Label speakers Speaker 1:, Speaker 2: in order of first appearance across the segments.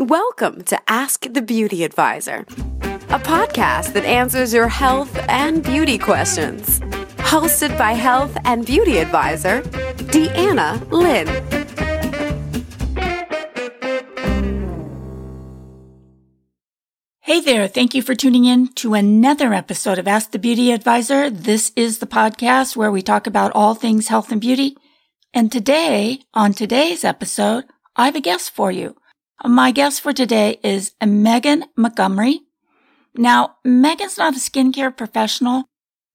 Speaker 1: Welcome to Ask the Beauty Advisor, a podcast that answers your health and beauty questions. Hosted by health and beauty advisor, Deanna Lynn.
Speaker 2: Hey there. Thank you for tuning in to another episode of Ask the Beauty Advisor. This is the podcast where we talk about all things health and beauty. And today, on today's episode, I have a guest for you. My guest for today is Meghan Montgomery. Now, Meghan's not a skincare professional,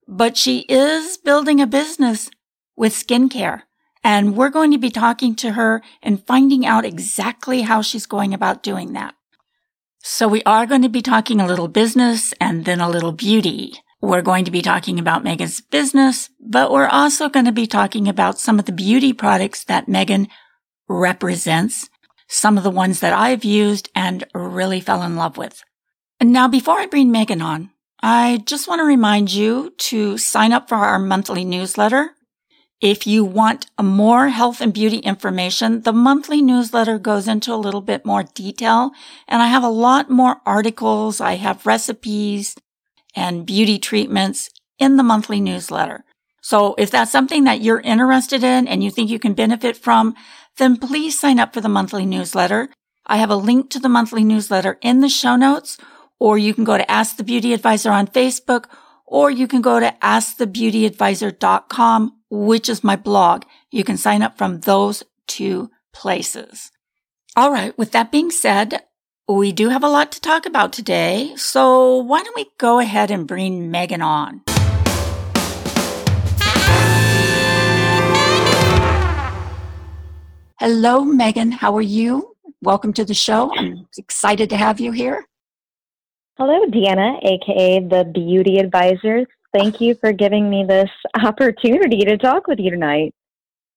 Speaker 2: but she is building a business with skincare. And we're going to be talking to her and finding out exactly how she's going about doing that. So we are going to be talking a little business and then a little beauty. We're going to be talking about Meghan's business, but we're also going to be talking about some of the beauty products that Meghan represents some of the ones that I've used and really fell in love with. Now, before I bring Meghan on, I just want to remind you to sign up for our monthly newsletter. If you want more health and beauty information, the monthly newsletter goes into a little bit more detail and I have a lot more articles. I have recipes and beauty treatments in the monthly newsletter. So if that's something that you're interested in and you think you can benefit from, then please sign up for the monthly newsletter. I have a link to the monthly newsletter in the show notes, or you can go to Ask the Beauty Advisor on Facebook, or you can go to askthebeautyadvisor.com, which is my blog. You can sign up from those two places. All right. With that being said, we do have a lot to talk about today. So why don't we go ahead and bring Meghan on? Hello, Meghan. How are you? Welcome to the show. I'm mm. excited to have you here.
Speaker 3: Hello, Deanna, aka the Beauty Advisors. Thank you for giving me this opportunity to talk with you tonight.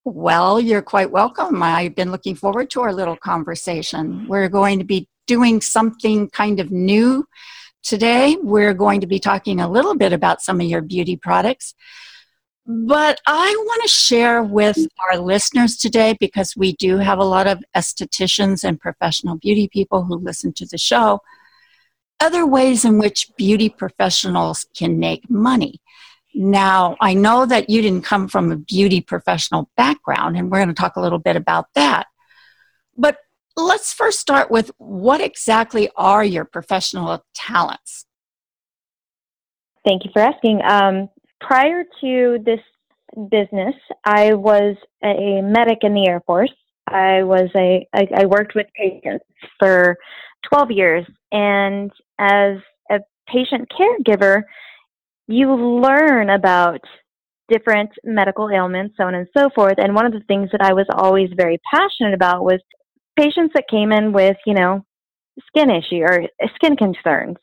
Speaker 2: Well, you're quite welcome. I've been looking forward to our little conversation. We're going to be doing something kind of new today. We're going to be talking a little bit about some of your beauty products. But I want to share with our listeners today because we do have a lot of estheticians and professional beauty people who listen to the show other ways in which beauty professionals can make money. Now, I know that you didn't come from a beauty professional background, and we're going to talk a little bit about that. But let's first start with what exactly are your professional talents?
Speaker 3: Thank you for asking. Um, prior to this business, I was a medic in the Air Force. I was a I, I worked with patients for 12 years, and as a patient caregiver, you learn about different medical ailments, so on and so forth. And one of the things that I was always very passionate about was patients that came in with, you know, skin issue or skin concerns.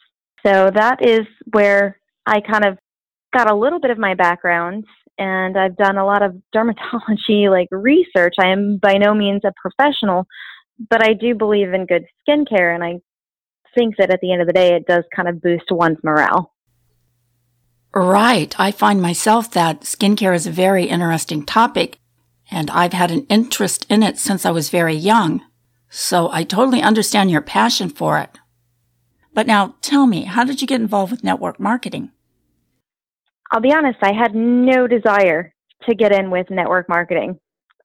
Speaker 3: So that is where I kind of got a little bit of my background and I've done a lot of dermatology like research. I am by no means a professional, but I do believe in good skincare and I think that at the end of the day it does kind of boost one's morale.
Speaker 2: Right. I find myself that skincare is a very interesting topic and I've had an interest in it since I was very young. So I totally understand your passion for it. But now tell me, how did you get involved with network marketing?
Speaker 3: I'll be honest, I had no desire to get in with network marketing.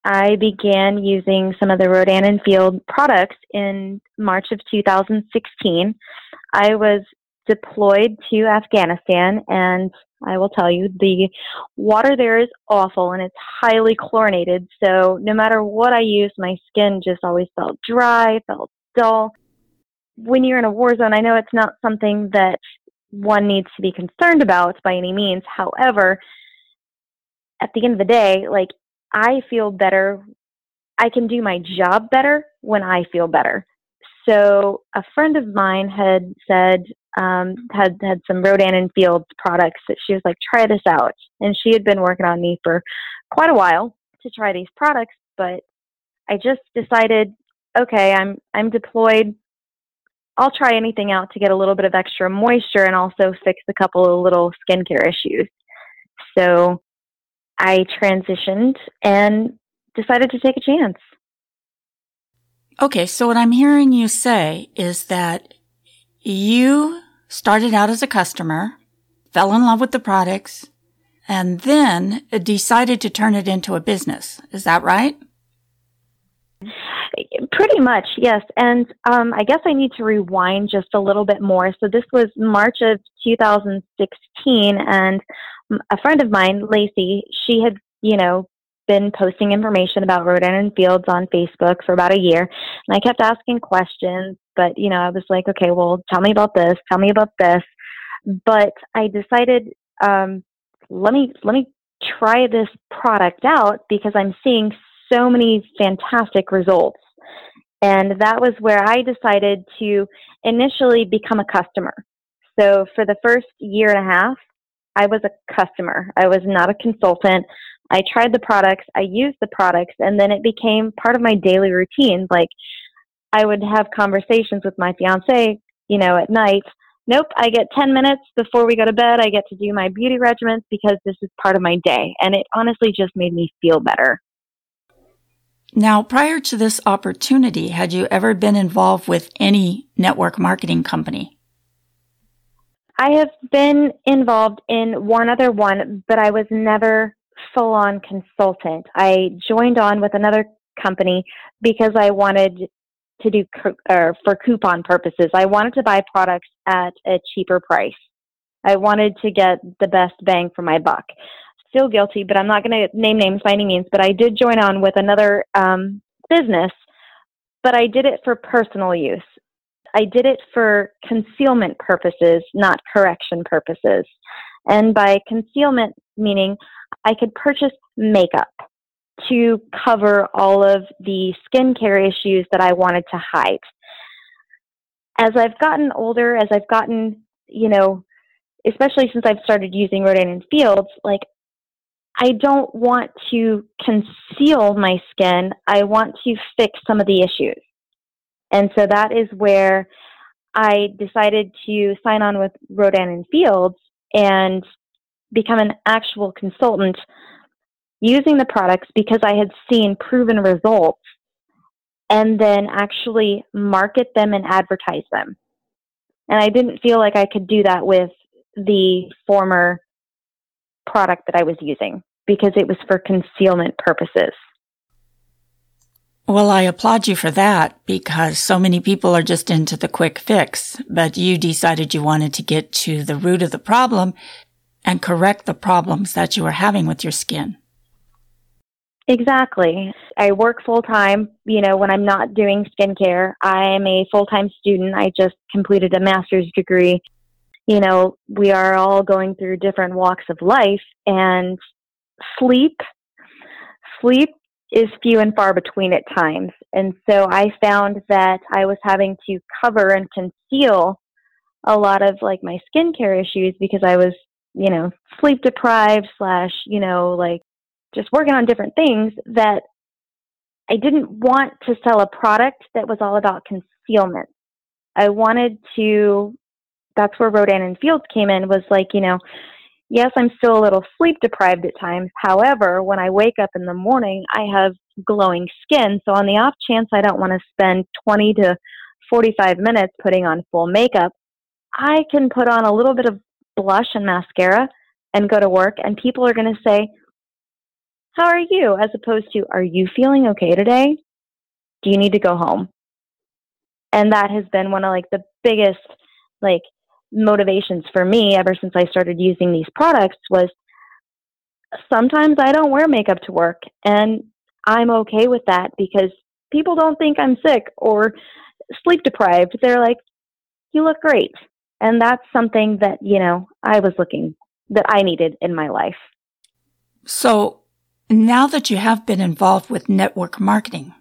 Speaker 3: I began using some of the Rodan and Field products in March of 2016. I was deployed to Afghanistan, and I will tell you the water there is awful and it's highly chlorinated. So no matter what I used, my skin just always felt dry, felt dull. When you're in a war zone, I know it's not something that one needs to be concerned about by any means. However, at the end of the day, like I feel better. I can do my job better when I feel better. So a friend of mine had said um, had had some Rodan and Fields products that she was like, try this out, and she had been working on me for quite a while to try these products, but I just decided, okay, I'm I'm deployed. I'll try anything out to get a little bit of extra moisture and also fix a couple of little skincare issues. So I transitioned and decided to take a chance.
Speaker 2: Okay, so what I'm hearing you say is that you started out as a customer, fell in love with the products, and then decided to turn it into a business. Is that right?
Speaker 3: Pretty much, yes. And um, I guess I need to rewind just a little bit more. So this was March of 2016, and a friend of mine, Lacey, she had, you know, been posting information about Rodan Fields on Facebook for about a year, and I kept asking questions. But you know, I was like, okay, well, tell me about this, tell me about this. But I decided, um, let me let me try this product out because I'm seeing so many fantastic results. And that was where I decided to initially become a customer. So for the first year and a half, I was a customer. I was not a consultant. I tried the products, I used the products, and then it became part of my daily routine. Like I would have conversations with my fiance, you know, at night. Nope, I get 10 minutes before we go to bed. I get to do my beauty regimens because this is part of my day. And it honestly just made me feel better.
Speaker 2: Now, prior to this opportunity, had you ever been involved with any network marketing company?
Speaker 3: I have been involved in one other one, but I was never full on consultant. I joined on with another company because I wanted to do or for coupon purposes. I wanted to buy products at a cheaper price. I wanted to get the best bang for my buck. Still guilty, but I'm not going to name names by any means. But I did join on with another um, business, but I did it for personal use. I did it for concealment purposes, not correction purposes. And by concealment, meaning I could purchase makeup to cover all of the skincare issues that I wanted to hide. As I've gotten older, as I've gotten, you know, especially since I've started using Rodan and Fields, like I don't want to conceal my skin. I want to fix some of the issues. And so that is where I decided to sign on with Rodan and Fields and become an actual consultant using the products because I had seen proven results and then actually market them and advertise them. And I didn't feel like I could do that with the former product that I was using because it was for concealment purposes.
Speaker 2: Well, I applaud you for that because so many people are just into the quick fix, but you decided you wanted to get to the root of the problem and correct the problems that you were having with your skin.
Speaker 3: Exactly. I work full time, you know, when I'm not doing skincare. I'm a full time student. I just completed a master's degree. You know, we are all going through different walks of life and sleep sleep is few and far between at times. And so I found that I was having to cover and conceal a lot of like my skincare issues because I was, you know, sleep deprived slash, you know, like just working on different things that I didn't want to sell a product that was all about concealment. I wanted to, that's where Rodan and Fields came in, was like, you know, yes, I'm still a little sleep deprived at times. However, when I wake up in the morning, I have glowing skin. So, on the off chance I don't want to spend 20 to 45 minutes putting on full makeup, I can put on a little bit of blush and mascara and go to work, and people are going to say, How are you? as opposed to, Are you feeling okay today? Do you need to go home? And that has been one of like the biggest like motivations for me ever since I started using these products was sometimes I don't wear makeup to work and I'm okay with that because people don't think I'm sick or sleep deprived. They're like, you look great. And that's something that, you know, I was looking that I needed in my life.
Speaker 2: So now that you have been involved with network marketing,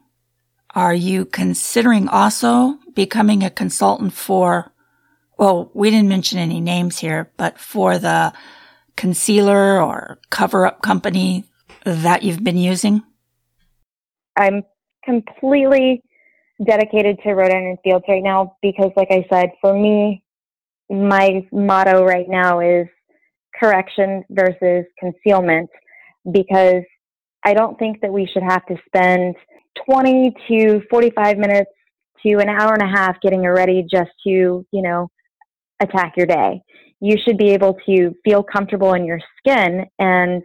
Speaker 2: are you considering also becoming a consultant for well, we didn't mention any names here, but for the concealer or cover up company that you've been using?
Speaker 3: I'm completely dedicated to Rodan and Fields right now because, like I said, for me, my motto right now is correction versus concealment because I don't think that we should have to spend 20 to 45 minutes to an hour and a half getting ready just to, you know, attack your day. You should be able to feel comfortable in your skin and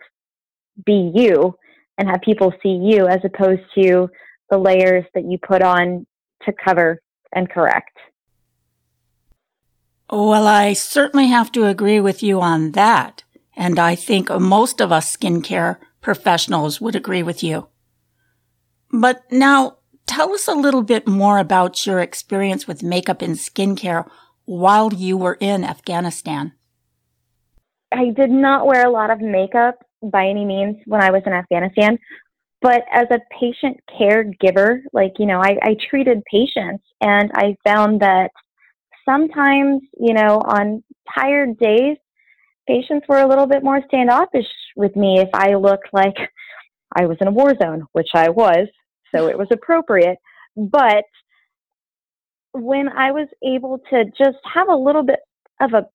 Speaker 3: be you and have people see you as opposed to the layers that you put on to cover and correct.
Speaker 2: Well, I certainly have to agree with you on that. And I think most of us skincare professionals would agree with you. But now tell us a little bit more about your experience with makeup and skincare while you were in Afghanistan.
Speaker 3: I did not wear a lot of makeup by any means when I was in Afghanistan, but as a patient caregiver, like, you know, I, I treated patients and I found that sometimes, you know, on tired days, patients were a little bit more standoffish with me if I looked like I was in a war zone, which I was, so it was appropriate. But when I was able to just have a little bit of a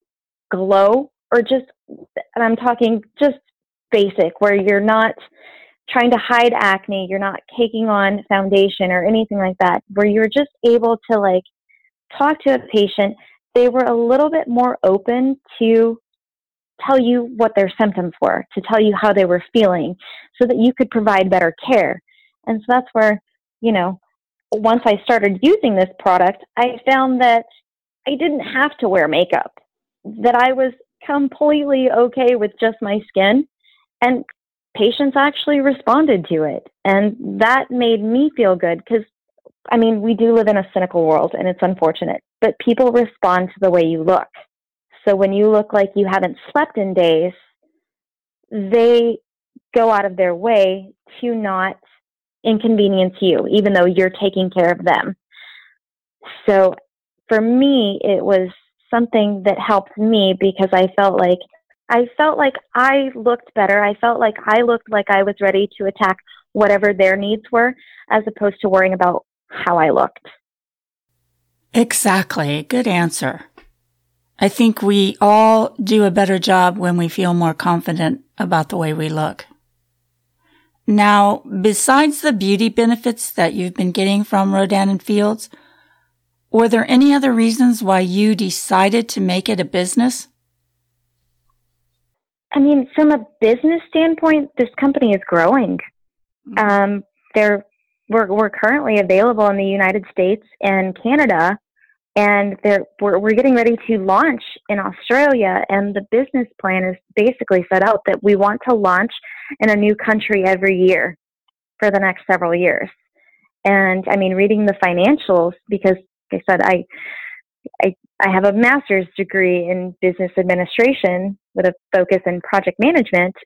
Speaker 3: glow, or just, and I'm talking just basic, where you're not trying to hide acne, you're not caking on foundation or anything like that, where you're just able to like talk to a patient, they were a little bit more open to tell you what their symptoms were, to tell you how they were feeling, so that you could provide better care. And so that's where, you know, once I started using this product, I found that I didn't have to wear makeup, that I was completely okay with just my skin. And patients actually responded to it. And that made me feel good because I mean, we do live in a cynical world and it's unfortunate, but people respond to the way you look. So when you look like you haven't slept in days, they go out of their way to not inconvenience you, even though you're taking care of them. So for me, it was something that helped me because I felt like I felt like I looked better. I felt like I looked like I was ready to attack whatever their needs were as opposed to worrying about how I looked.
Speaker 2: Exactly. Good answer. I think we all do a better job when we feel more confident about the way we look. Now, besides the beauty benefits that you've been getting from Rodan and Fields, were there any other reasons why you decided to make it a business?
Speaker 3: I mean, from a business standpoint, this company is growing. Mm-hmm. Um, they're we're, we're currently available in the United States and Canada, and we're, we're getting ready to launch in Australia. And the business plan is basically set out that we want to launch in a new country every year for the next several years. And I mean, reading the financials, because like I said, I, I, I have a master's degree in business administration with a focus in project management.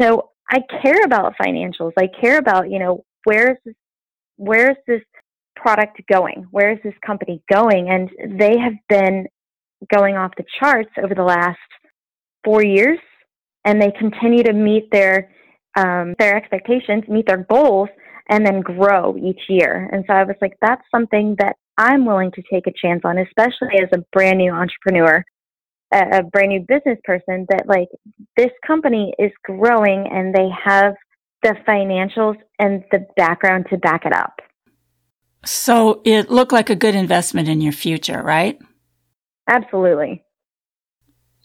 Speaker 3: So I care about financials. I care about, you know, where is this where is this product going? Where is this company going? And they have been going off the charts over the last four years, and they continue to meet their um, their expectations, meet their goals, and then grow each year. And so I was like, that's something that I'm willing to take a chance on, especially as a brand new entrepreneur, a, a brand new business person. That like this company is growing, and they have the financials and the background to back it up.
Speaker 2: So it looked like a good investment in your future, right?
Speaker 3: Absolutely.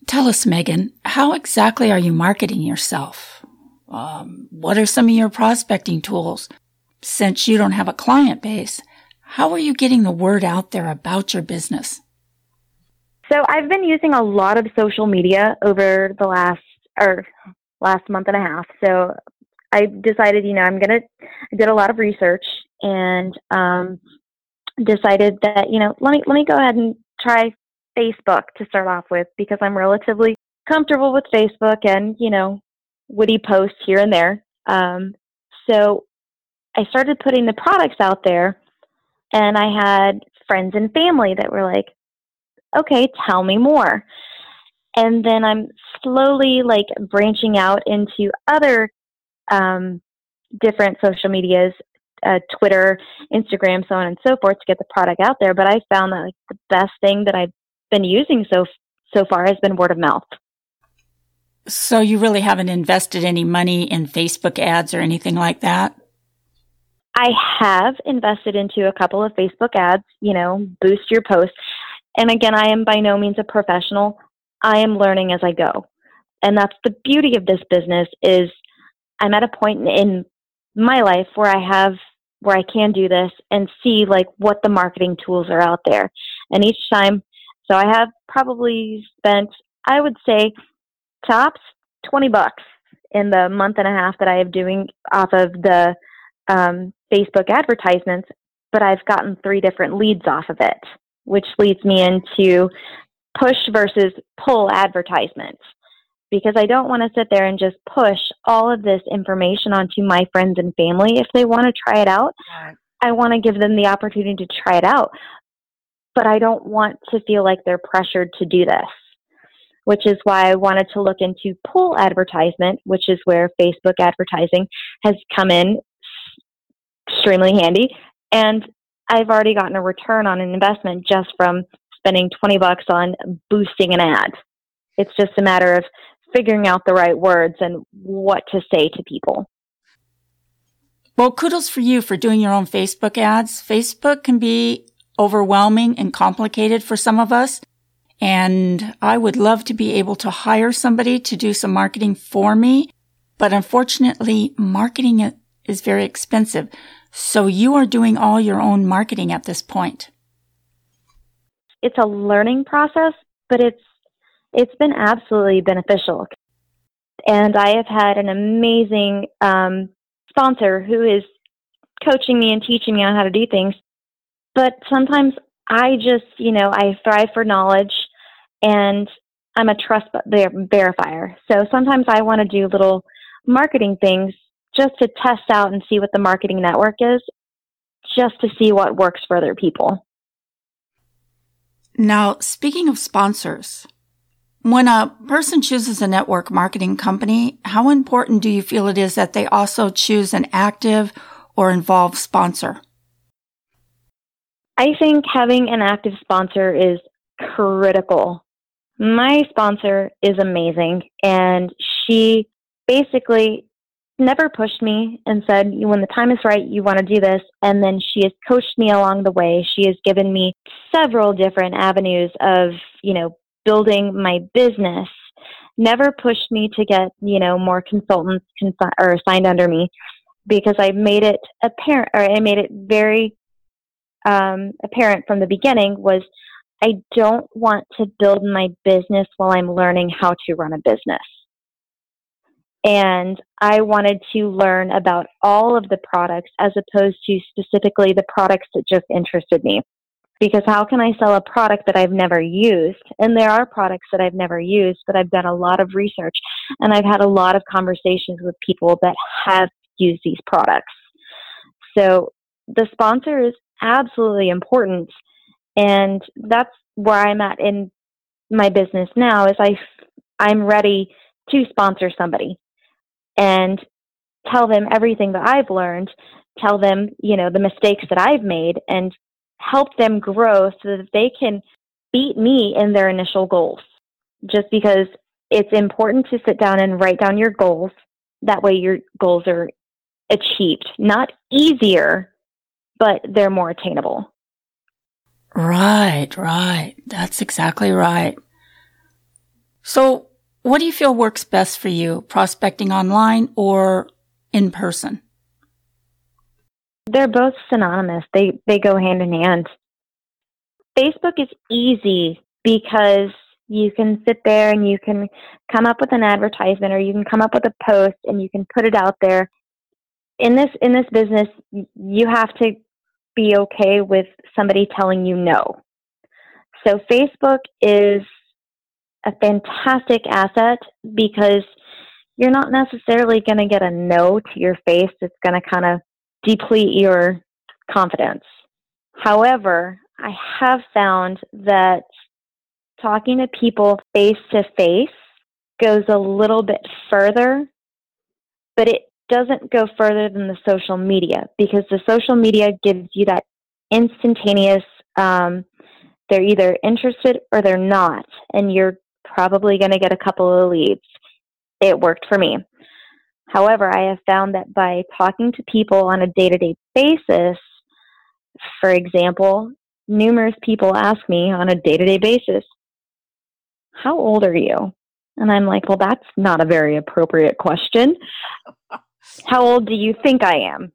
Speaker 2: Tell us, Meghan, how exactly are you marketing yourself? Um, what are some of your prospecting tools? Since you don't have a client base, how are you getting the word out there about your business?
Speaker 3: So I've been using a lot of social media over the last or last month and a half. So I decided, you know, I'm gonna. I did a lot of research and um, decided that, you know, let me let me go ahead and try Facebook to start off with because I'm relatively comfortable with Facebook and you know, witty posts here and there. Um, so I started putting the products out there, and I had friends and family that were like, "Okay, tell me more." And then I'm slowly like branching out into other um, different social medias, uh, Twitter, Instagram, so on and so forth, to get the product out there. But I found that like the best thing that I've been using so so far has been word of mouth.
Speaker 2: So you really haven't invested any money in Facebook ads or anything like that?
Speaker 3: I have invested into a couple of Facebook ads, you know, boost your posts. And again, I am by no means a professional. I am learning as I go. And that's the beauty of this business is I'm at a point in my life where I have where I can do this and see like what the marketing tools are out there. And each time so I have probably spent I would say tops 20 bucks in the month and a half that I have doing off of the um, Facebook advertisements, but I've gotten three different leads off of it, which leads me into push versus pull advertisements because I don't want to sit there and just push all of this information onto my friends and family if they want to try it out. Right. I want to give them the opportunity to try it out, but I don't want to feel like they're pressured to do this which is why I wanted to look into pull advertisement, which is where Facebook advertising has come in extremely handy. And I've already gotten a return on an investment just from spending 20 bucks on boosting an ad. It's just a matter of figuring out the right words and what to say to people.
Speaker 2: Well, kudos for you for doing your own Facebook ads. Facebook can be overwhelming and complicated for some of us. And I would love to be able to hire somebody to do some marketing for me. But unfortunately, marketing is very expensive. So you are doing all your own marketing at this point.
Speaker 3: It's a learning process, but it's it's been absolutely beneficial. And I have had an amazing um, sponsor who is coaching me and teaching me on how to do things. But sometimes I just, you know, I thrive for knowledge and I'm a trust verifier. So sometimes I want to do little marketing things just to test out and see what the marketing network is, just to see what works for other people.
Speaker 2: Now, speaking of sponsors, when a person chooses a network marketing company, how important do you feel it is that they also choose an active or involved sponsor?
Speaker 3: I think having an active sponsor is critical my sponsor is amazing, and she basically never pushed me and said, when the time is right, you want to do this. And then she has coached me along the way. She has given me several different avenues of, you know, building my business. Never pushed me to get, you know, more consultants consi- or signed under me because I made it apparent, or I made it very um, apparent from the beginning was I don't want to build my business while I'm learning how to run a business. And I wanted to learn about all of the products as opposed to specifically the products that just interested me. Because how can I sell a product that I've never used? And there are products that I've never used, but I've done a lot of research and I've had a lot of conversations with people that have used these products. So the sponsor is absolutely important and that's where I'm at in my business now is I I'm ready to sponsor somebody and tell them everything that I've learned, tell them, you know, the mistakes that I've made and help them grow so that they can beat me in their initial goals. Just because it's important to sit down and write down your goals. That way your goals are achieved. Not easier, but they're more attainable.
Speaker 2: Right, right. That's exactly right. So, what do you feel works best for you, prospecting online or in person?
Speaker 3: They're both synonymous. They they go hand in hand. Facebook is easy because you can sit there and you can come up with an advertisement or you can come up with a post and you can put it out there. In this in this business, you have to be okay with somebody telling you no. So Facebook is a fantastic asset because you're not necessarily going to get a no to your face It's going to kind of deplete your confidence. However, I have found that talking to people face to face goes a little bit further, but it doesn't go further than the social media because the social media gives you that instantaneous um, they're either interested or they're not and you're probably going to get a couple of leads it worked for me However, I have found that by talking to people on a day to day basis, for example, numerous people ask me on a day to day basis, How old are you? And I'm like, Well, that's not a very appropriate question. How old do you think I am?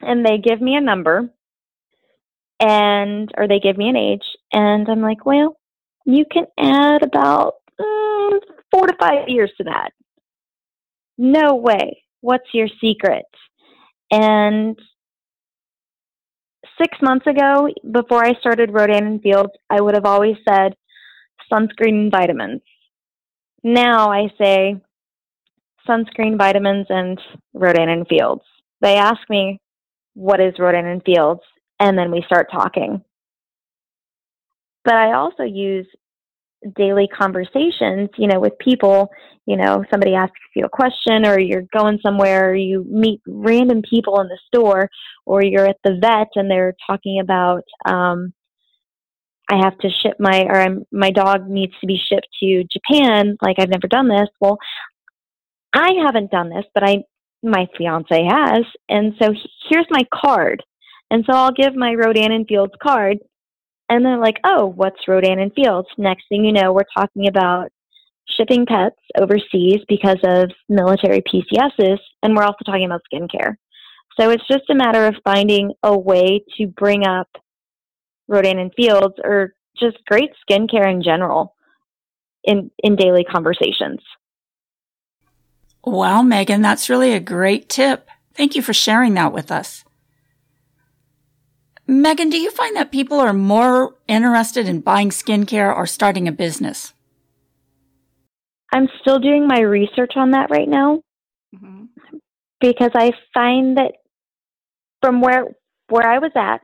Speaker 3: And they give me a number and or they give me an age and I'm like, well, you can add about mm, four to five years to that. No way. What's your secret? And six months ago, before I started Rodan and Fields, I would have always said sunscreen and vitamins. Now I say sunscreen, vitamins, and Rodan and Fields. They ask me, what is Rodan and Fields? And then we start talking. But I also use daily conversations, you know, with people, you know, somebody asks you a question or you're going somewhere, or you meet random people in the store or you're at the vet and they're talking about um I have to ship my or I'm, my dog needs to be shipped to Japan, like I've never done this. Well, I haven't done this, but I my fiance has, and so here's my card. And so I'll give my Rodan and Fields card and they're like, oh, what's Rodan and Fields? Next thing you know, we're talking about shipping pets overseas because of military PCSs, and we're also talking about skincare. So it's just a matter of finding a way to bring up Rodan and Fields or just great skincare in general in, in daily conversations.
Speaker 2: Wow, Meghan, that's really a great tip. Thank you for sharing that with us. Meghan, do you find that people are more interested in buying skincare or starting a business?
Speaker 3: I'm still doing my research on that right now mm-hmm. because I find that from where where I was at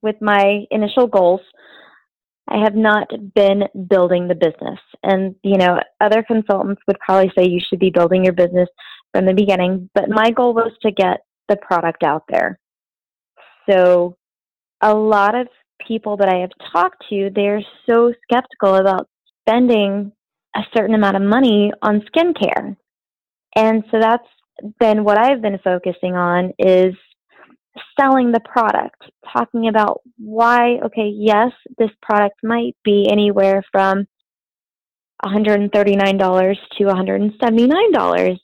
Speaker 3: with my initial goals, I have not been building the business. And you know, other consultants would probably say you should be building your business from the beginning, but my goal was to get the product out there. So a lot of people that I have talked to, they're so skeptical about spending a certain amount of money on skincare. And so that's been what I've been focusing on is selling the product, talking about why, okay, yes, this product might be anywhere from $139 to $179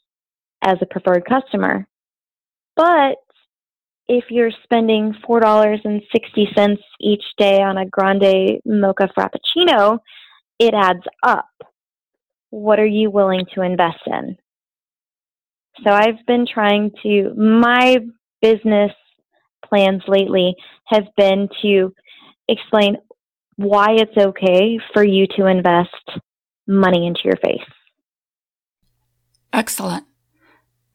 Speaker 3: as a preferred customer. But if you're spending $4.60 each day on a grande mocha frappuccino, it adds up. What are you willing to invest in? So I've been trying to, my business plans lately have been to explain why it's okay for you to invest money into your face.
Speaker 2: Excellent.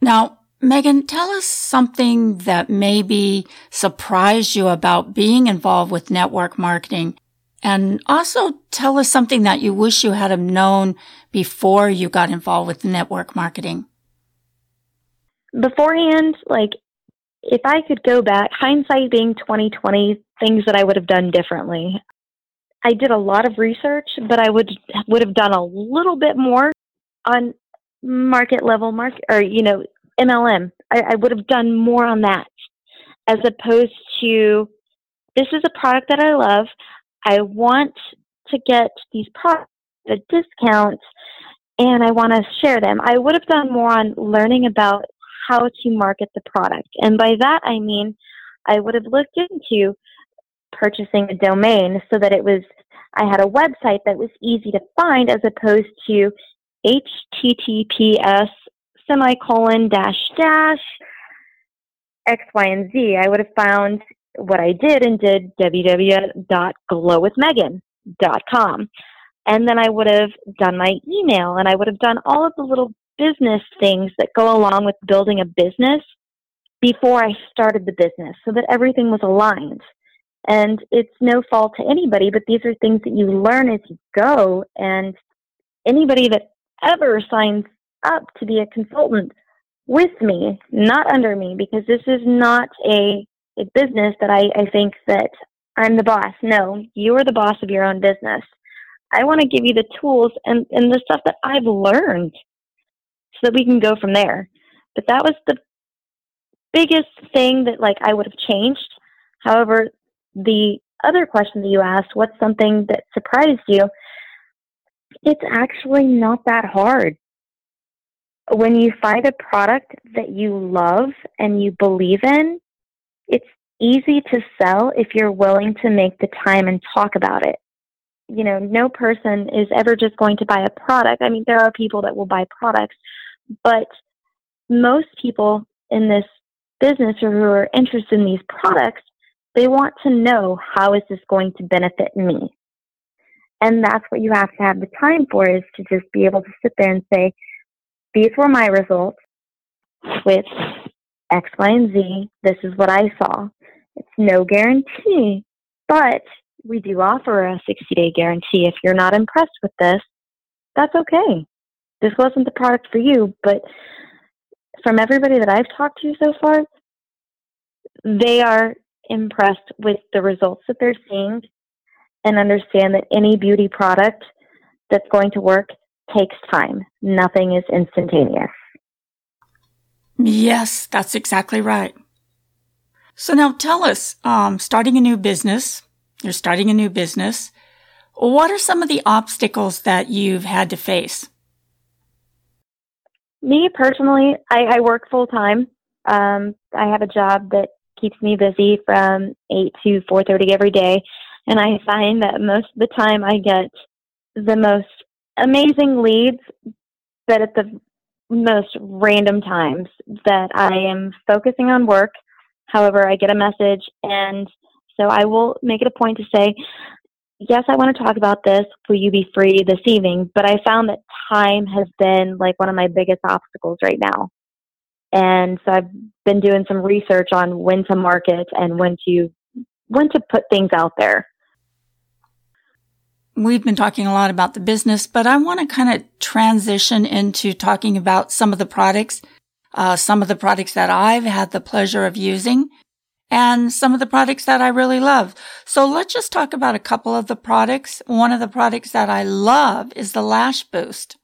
Speaker 2: Now, Meghan, tell us something that maybe surprised you about being involved with network marketing. And also tell us something that you wish you had known before you got involved with network marketing.
Speaker 3: Beforehand, like if I could go back, hindsight being 2020, things that I would have done differently. I did a lot of research, but I would would have done a little bit more on market level market or you know MLM. I, I would have done more on that as opposed to this is a product that I love. I want to get these products at a discount and I want to share them. I would have done more on learning about how to market the product. And by that I mean I would have looked into purchasing a domain so that it was I had a website that was easy to find as opposed to https semicolon dash dash X, Y, and Z. I would have found what I did and did www.glowwithmegan.com. And then I would have done my email and I would have done all of the little business things that go along with building a business before I started the business so that everything was aligned. And it's no fault to anybody, but these are things that you learn as you go. And anybody that ever signs up to be a consultant with me, not under me, because this is not a, a business that I, I think that I'm the boss. No, you are the boss of your own business. I want to give you the tools and, and the stuff that I've learned so that we can go from there. But that was the biggest thing that like I would have changed. However, the other question that you asked, what's something that surprised you? It's actually not that hard. When you find a product that you love and you believe in, it's easy to sell if you're willing to make the time and talk about it. You know, no person is ever just going to buy a product. I mean, there are people that will buy products, but most people in this business or who are interested in these products, they want to know how is this going to benefit me? And that's what you have to have the time for is to just be able to sit there and say, these were my results with X, Y, and Z. This is what I saw. It's no guarantee, but we do offer a 60 day guarantee. If you're not impressed with this, that's okay. This wasn't the product for you, but from everybody that I've talked to so far, they are impressed with the results that they're seeing and understand that any beauty product that's going to work takes time. Nothing is instantaneous.
Speaker 2: Yes, that's exactly right. So now tell us, um, starting a new business, you're starting a new business. What are some of the obstacles that you've had to face?
Speaker 3: Me personally, I, I work full time. Um, I have a job that keeps me busy from eight to four thirty every day, and I find that most of the time I get the most amazing leads, but at the most random times that I am focusing on work. However, I get a message, and so I will make it a point to say, Yes, I want to talk about this. Will you be free this evening? But I found that time has been like one of my biggest obstacles right now. And so I've been doing some research on when to market and when to when to put things out there.
Speaker 2: We've been talking a lot about the business, but I want to kind of transition into talking about some of the products, uh, some of the products that I've had the pleasure of using and some of the products that I really love. So let's just talk about a couple of the products. One of the products that I love is the Lash Boost.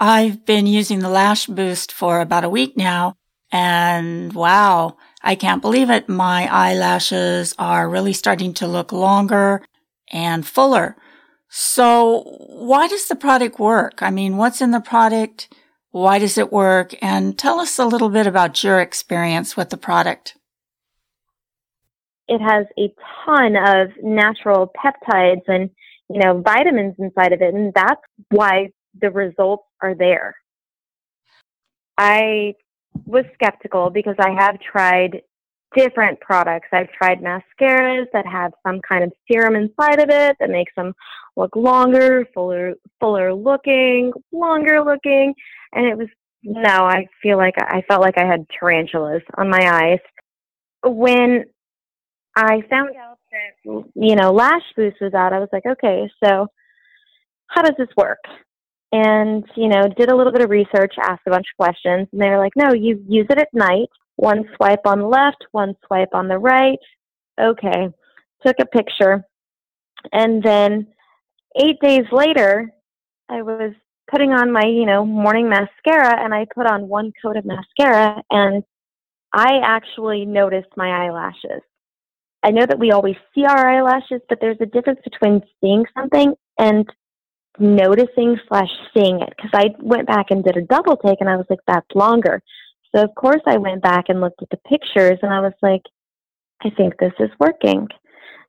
Speaker 2: I've been using the Lash Boost for about a week now and wow, I can't believe it. My eyelashes are really starting to look longer and fuller. So why does the product work? I mean, what's in the product? Why does it work? And tell us a little bit about your experience with the product.
Speaker 3: It has a ton of natural peptides and, you know, vitamins inside of it. And that's why the results are there. I was skeptical because I have tried different products. I've tried mascaras that have some kind of serum inside of it that makes them look longer, fuller, fuller looking, longer looking, and it was no. I feel like I felt like I had tarantulas on my eyes when I found out that you know Lash Boost was out. I was like, okay, so how does this work? And you know, did a little bit of research, asked a bunch of questions, and they were like, no, you use it at night one swipe on the left, one swipe on the right. Okay. Took a picture. And then eight days later, I was putting on my, you know, morning mascara and I put on one coat of mascara and I actually noticed my eyelashes. I know that we always see our eyelashes, but there's a difference between seeing something and noticing slash seeing it. Because I went back and did a double take and I was like, that's longer. So of course I went back and looked at the pictures and I was like, I think this is working.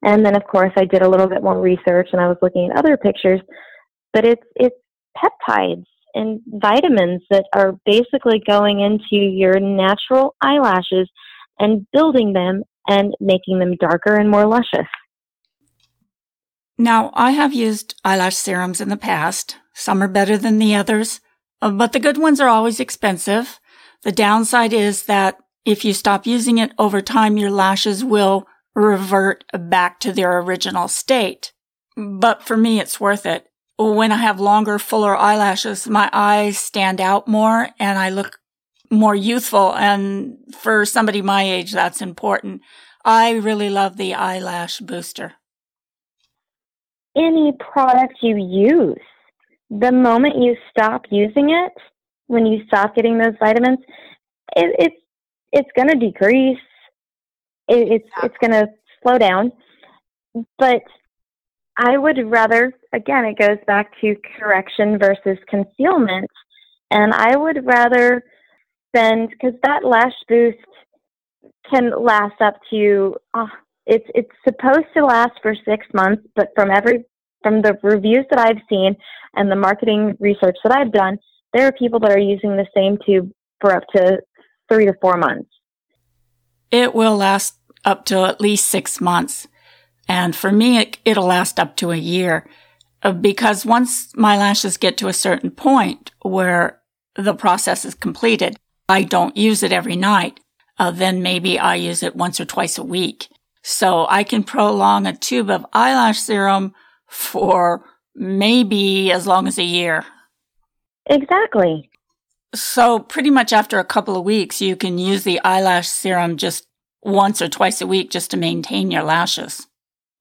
Speaker 3: And then of course I did a little bit more research and I was looking at other pictures, but it's it's peptides and vitamins that are basically going into your natural eyelashes and building them and making them darker and more luscious.
Speaker 2: Now, I have used eyelash serums in the past. Some are better than the others, uh, but the good ones are always expensive. The downside is that if you stop using it over time, your lashes will revert back to their original state. But for me, it's worth it. When I have longer, fuller eyelashes, my eyes stand out more and I look more youthful. And for somebody my age, that's important. I really love the eyelash booster.
Speaker 3: Any product you use, the moment you stop using it, when you stop getting those vitamins, it, it's it's going to decrease. It, it's it's going to slow down, but I would rather again it goes back to correction versus concealment, and I would rather spend because that lash boost can last up to uh, it's it's supposed to last for six months, but from every from the reviews that I've seen and the marketing research that I've done, there are people that are using the same tube for up to three to four months.
Speaker 2: It will last up to at least six months. And for me, it, it'll last up to a year uh, because once my lashes get to a certain point where the process is completed, I don't use it every night. Uh, then maybe I use it once or twice a week. So I can prolong a tube of eyelash serum for maybe as long as a year.
Speaker 3: Exactly.
Speaker 2: So pretty much after a couple of weeks, you can use the eyelash serum just once or twice a week just to maintain your lashes.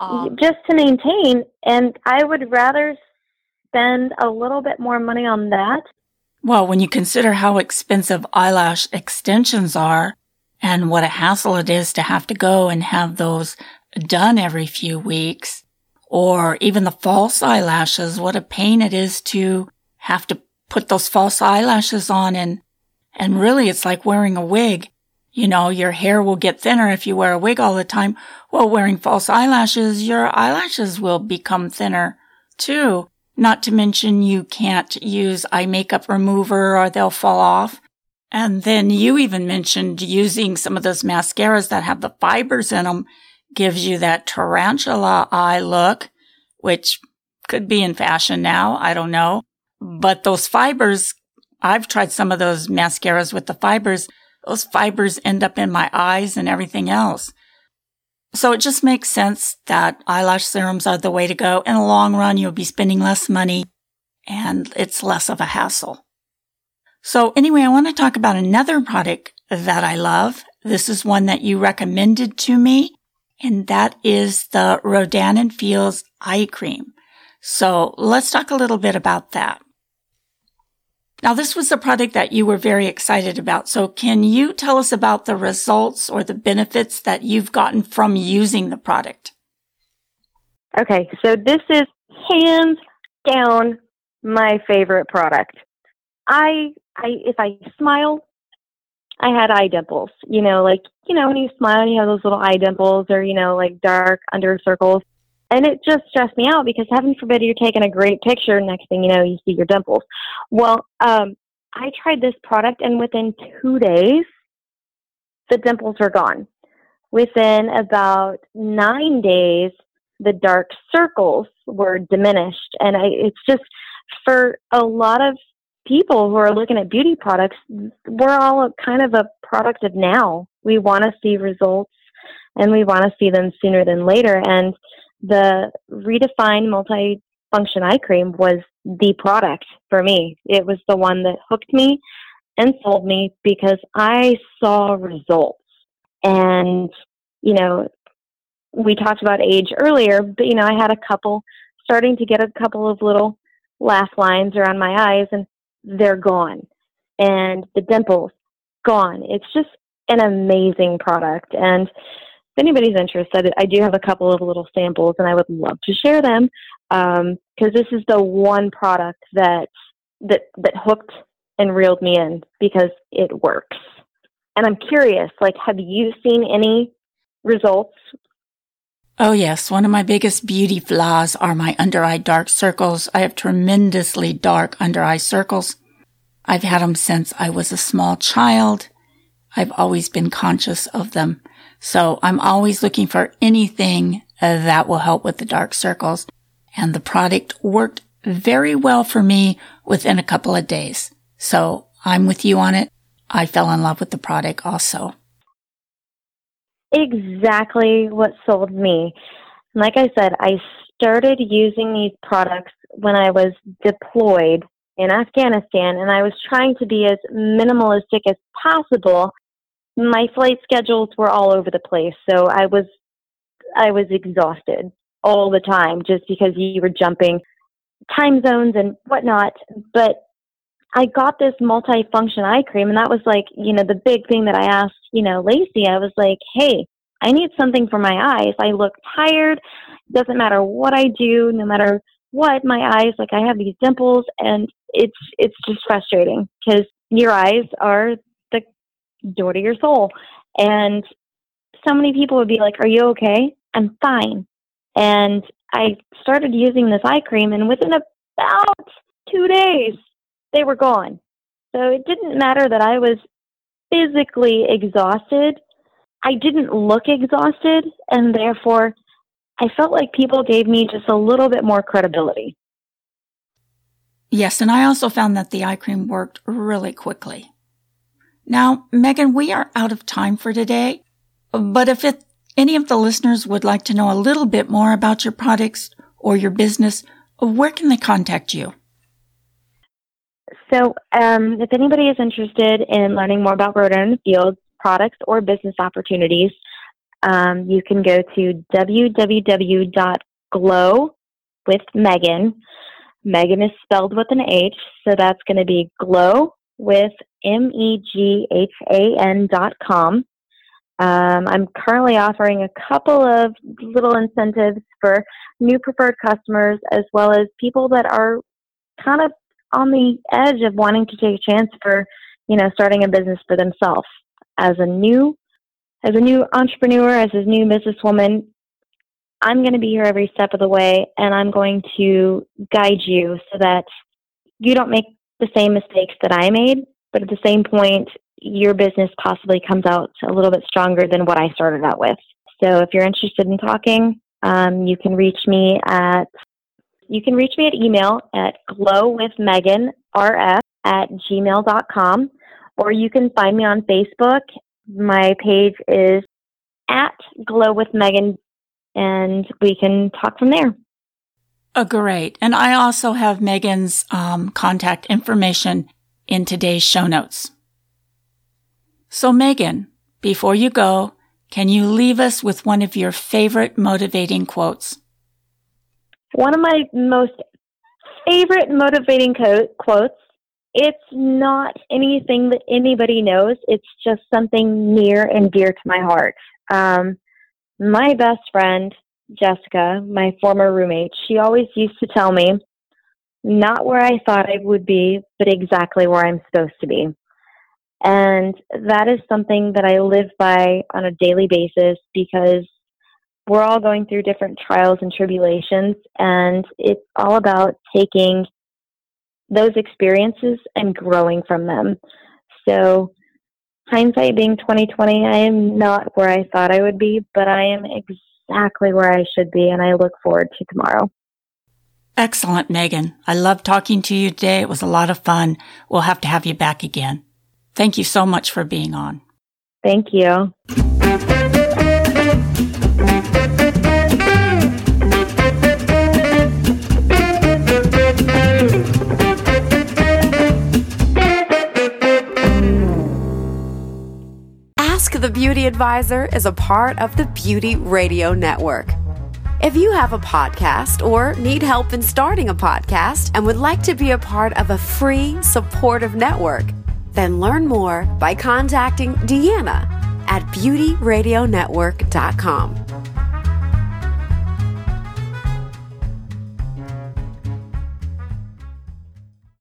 Speaker 3: Um, just to maintain, and I would rather spend a little bit more money on that.
Speaker 2: Well, when you consider how expensive eyelash extensions are and what a hassle it is to have to go and have those done every few weeks, or even the false eyelashes, what a pain it is to have to put those false eyelashes on and, and really it's like wearing a wig. You know, your hair will get thinner if you wear a wig all the time. Well, wearing false eyelashes, your eyelashes will become thinner too. Not to mention you can't use eye makeup remover or they'll fall off. And then you even mentioned using some of those mascaras that have the fibers in them gives you that tarantula eye look, which could be in fashion now. I don't know. But those fibers, I've tried some of those mascaras with the fibers those fibers end up in my eyes and everything else. So it just makes sense that eyelash serums are the way to go. In the long run, you'll be spending less money and it's less of a hassle. So anyway, I want to talk about another product that I love. This is one that you recommended to me, and that is the Rodan and Fields eye cream. So let's talk a little bit about that. Now, this was a product that you were very excited about. So can you tell us about the results or the benefits that you've gotten from using the product?
Speaker 3: Okay, so this is hands down my favorite product. I, I, if I smile, I had eye dimples. You know, like you know when you smile, you have those little eye dimples, or you know, like dark under circles and it just stressed me out because heaven forbid you're taking a great picture next thing you know you see your dimples. Well um i tried this product and within two days the dimples were gone. Within about nine days the dark circles were diminished. And I, it's just for a lot of people who are looking at beauty products we're all kind of a product of now. We want to see results and we want to see them sooner than later. And the redefined multi-function eye cream was the product for me. It was the one that hooked me and sold me because I saw results. And, you know, we talked about age earlier, but, you know, I had a couple starting to get a couple of little laugh lines around my eyes and they're gone. And the dimples, gone. It's just an amazing product. And if anybody's interested, I do have a couple of little samples and I would love to share them because um, this is the one product that that that hooked and reeled me in because it works. And I'm curious, like, have you seen any results?
Speaker 2: Oh yes, one of my biggest beauty flaws are my under eye dark circles. I have tremendously dark under eye circles. I've had them since I was a small child. I've always been conscious of them. So I'm always looking for anything uh, that will help with the dark circles. And the product worked very well for me within a couple of days. So I'm with you on it. I fell in love with the product also.
Speaker 3: Exactly what sold me. Like I said, I started using these products when I was deployed in Afghanistan and I was trying to be as minimalistic as possible my flight schedules were all over the place, so I was I was exhausted all the time just because you were jumping time zones and whatnot. But I got this multi-function eye cream, and that was like, you know, the big thing that I asked, you know, Lacey. I was like, hey, I need something for my eyes. I look tired. Doesn't matter what I do, no matter what, my eyes, like I have these dimples, and it's it's just frustrating because your eyes are door to your soul. And so many people would be like, "Are you okay?" I'm fine. And I started using this eye cream, and within about two days, they were gone. So it didn't matter that I was physically exhausted. I didn't look exhausted, and therefore, I felt like people gave me just a little bit more credibility.
Speaker 2: Yes, and I also found that the eye cream worked really quickly. Now, Meghan, we are out of time for today, but if it, any of the listeners would like to know a little bit more about your products or your business, where can they contact you?
Speaker 3: So, um, if anybody is interested in learning more about Rodan in the Field products or business opportunities, um, you can go to www.glow with Meghan. Meghan is spelled with an H, so that's going to be glow with M E G H A N dot com. Um, I'm currently offering a couple of little incentives for new preferred customers as well as people that are kind of on the edge of wanting to take a chance for, you know, starting a business for themselves. As a new as a new entrepreneur, as a new businesswoman, I'm going to be here every step of the way and I'm going to guide you so that you don't make the same mistakes that I made, but at the same point, your business possibly comes out a little bit stronger than what I started out with. So if you're interested in talking, um, you can reach me at you can reach me at email at glowwithmeganrf at gmail.com or you can find me on Facebook. My page is at Glow with Meghan and we can talk from there.
Speaker 2: Oh, great. And I also have Meghan's um, contact information in today's show notes. So, Meghan, before you go, can you leave us with one of your favorite motivating quotes?
Speaker 3: One of my most favorite motivating co- quotes. It's not anything that anybody knows. It's just something near and dear to my heart. Um, my best friend, Jessica, my former roommate, she always used to tell me, not where I thought I would be, but exactly where I'm supposed to be. And that is something that I live by on a daily basis because we're all going through different trials and tribulations, and it's all about taking those experiences and growing from them. So, hindsight being 2020, I am not where I thought I would be, but I am exactly where I should be, and I look forward to tomorrow.
Speaker 2: Excellent, Meghan. I love talking to you today. It was a lot of fun. We'll have to have you back again. Thank you so much for being on.
Speaker 3: Thank you.
Speaker 1: Ask the Beauty Advisor is a part of the Beauty Radio Network. If you have a podcast or need help in starting a podcast and would like to be a part of a free, supportive network, then learn more by contacting Deanna at beautyradionetwork.com.